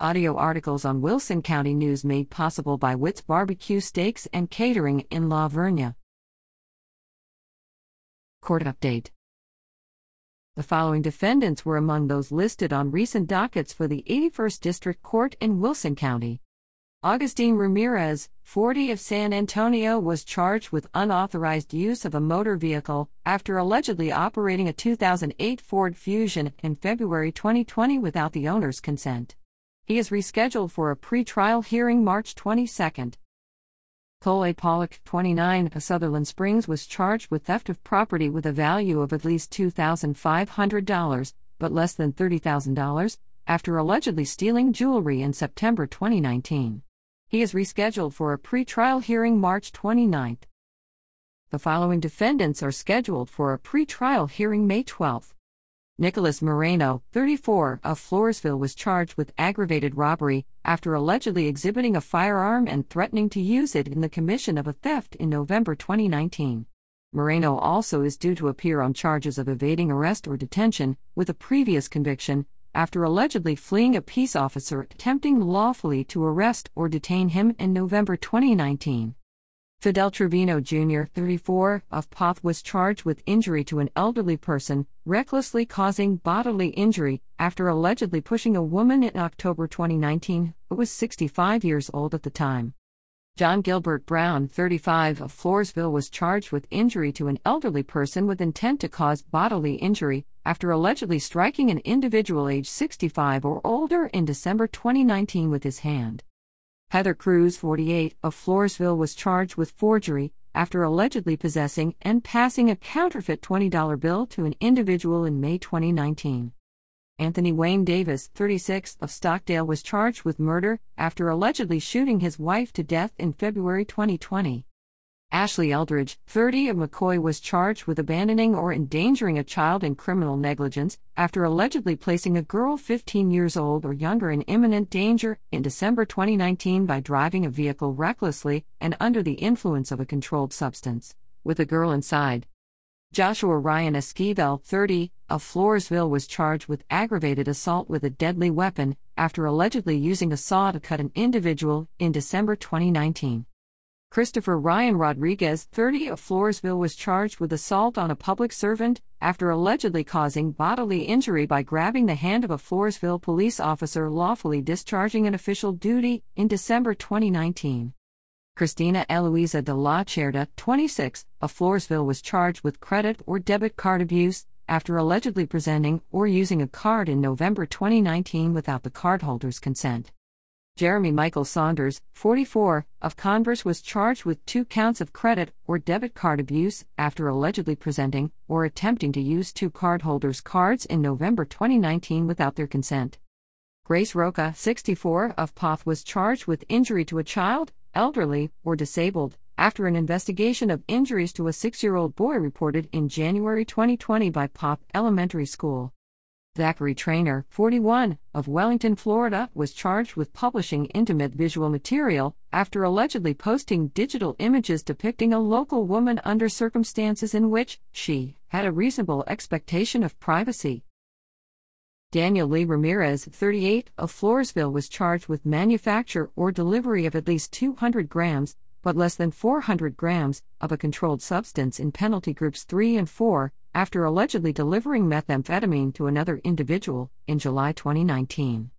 Audio articles on Wilson County News made possible by Witt's Barbecue Steaks and Catering in La Vernia. Court update. The following defendants were among those listed on recent dockets for the 81st District Court in Wilson County. Augustine Ramirez, 40 of San Antonio, was charged with unauthorized use of a motor vehicle after allegedly operating a 2008 Ford Fusion in February 2020 without the owner's consent. He is rescheduled for a pre-trial hearing March 22. Cole Pollock, 29, of Sutherland Springs was charged with theft of property with a value of at least $2,500, but less than $30,000, after allegedly stealing jewelry in September 2019. He is rescheduled for a pre-trial hearing March 29. The following defendants are scheduled for a pre-trial hearing May 12. Nicholas Moreno, 34, of Floresville was charged with aggravated robbery after allegedly exhibiting a firearm and threatening to use it in the commission of a theft in November 2019. Moreno also is due to appear on charges of evading arrest or detention, with a previous conviction, after allegedly fleeing a peace officer attempting lawfully to arrest or detain him in November 2019. Fidel Trevino Jr., 34, of Poth was charged with injury to an elderly person, recklessly causing bodily injury, after allegedly pushing a woman in October 2019, who was 65 years old at the time. John Gilbert Brown, 35, of Floresville was charged with injury to an elderly person with intent to cause bodily injury, after allegedly striking an individual age 65 or older in December 2019 with his hand. Heather Cruz, 48, of Floresville was charged with forgery after allegedly possessing and passing a counterfeit $20 bill to an individual in May 2019. Anthony Wayne Davis, 36, of Stockdale was charged with murder after allegedly shooting his wife to death in February 2020. Ashley Eldridge, 30 of McCoy, was charged with abandoning or endangering a child in criminal negligence after allegedly placing a girl 15 years old or younger in imminent danger in December 2019 by driving a vehicle recklessly and under the influence of a controlled substance, with a girl inside. Joshua Ryan Esquivel, 30, of Floresville was charged with aggravated assault with a deadly weapon after allegedly using a saw to cut an individual in December 2019. Christopher Ryan Rodriguez, 30 of Floresville, was charged with assault on a public servant after allegedly causing bodily injury by grabbing the hand of a Floresville police officer lawfully discharging an official duty in December 2019. Christina Eloisa de la Cerda, 26, of Floresville, was charged with credit or debit card abuse after allegedly presenting or using a card in November 2019 without the cardholder's consent. Jeremy Michael Saunders, 44, of Converse was charged with two counts of credit or debit card abuse after allegedly presenting or attempting to use two cardholders' cards in November 2019 without their consent. Grace Roca, 64, of Poth was charged with injury to a child, elderly, or disabled after an investigation of injuries to a six year old boy reported in January 2020 by Poth Elementary School. Zachary Trainer, 41, of Wellington, Florida, was charged with publishing intimate visual material after allegedly posting digital images depicting a local woman under circumstances in which she had a reasonable expectation of privacy. Daniel Lee Ramirez, 38, of Floresville, was charged with manufacture or delivery of at least 200 grams, but less than 400 grams, of a controlled substance in penalty groups 3 and 4 after allegedly delivering methamphetamine to another individual in July 2019.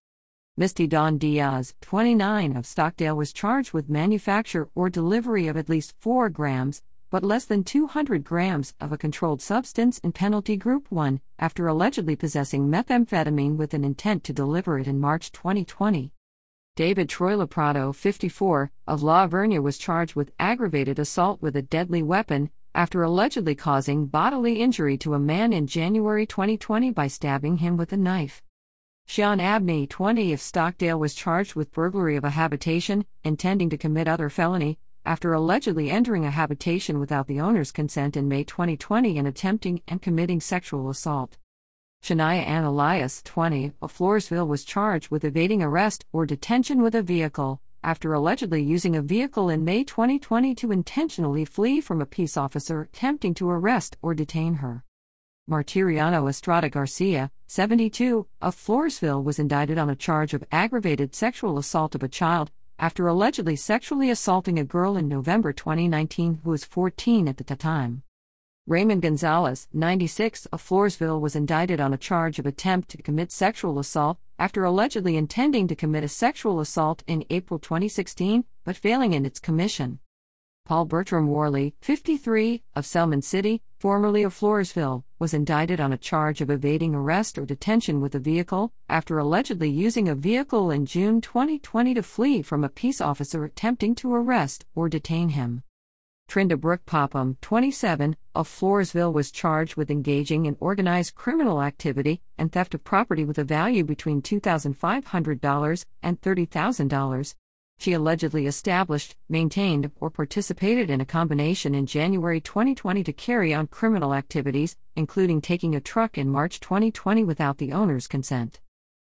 Misty Don Diaz, 29, of Stockdale was charged with manufacture or delivery of at least 4 grams, but less than 200 grams, of a controlled substance in Penalty Group 1 after allegedly possessing methamphetamine with an intent to deliver it in March 2020. David Troilo Prado, 54, of La Vernia was charged with aggravated assault with a deadly weapon after allegedly causing bodily injury to a man in January 2020 by stabbing him with a knife. Sean Abney, 20 of Stockdale, was charged with burglary of a habitation, intending to commit other felony, after allegedly entering a habitation without the owner's consent in May 2020 and attempting and committing sexual assault. Shania Ann Elias, 20, of Floresville, was charged with evading arrest or detention with a vehicle after allegedly using a vehicle in May 2020 to intentionally flee from a peace officer attempting to arrest or detain her. Martiriano Estrada Garcia, 72, of Floresville was indicted on a charge of aggravated sexual assault of a child after allegedly sexually assaulting a girl in November 2019 who was 14 at the time. Raymond Gonzalez, 96, of Floresville was indicted on a charge of attempt to commit sexual assault after allegedly intending to commit a sexual assault in April 2016 but failing in its commission. Paul Bertram Worley, 53, of Selman City, formerly of Floresville, was indicted on a charge of evading arrest or detention with a vehicle after allegedly using a vehicle in June 2020 to flee from a peace officer attempting to arrest or detain him. Trinda Brooke Popham, 27, of Floresville was charged with engaging in organized criminal activity and theft of property with a value between $2,500 and $30,000 she allegedly established, maintained, or participated in a combination in January 2020 to carry on criminal activities, including taking a truck in March 2020 without the owner's consent.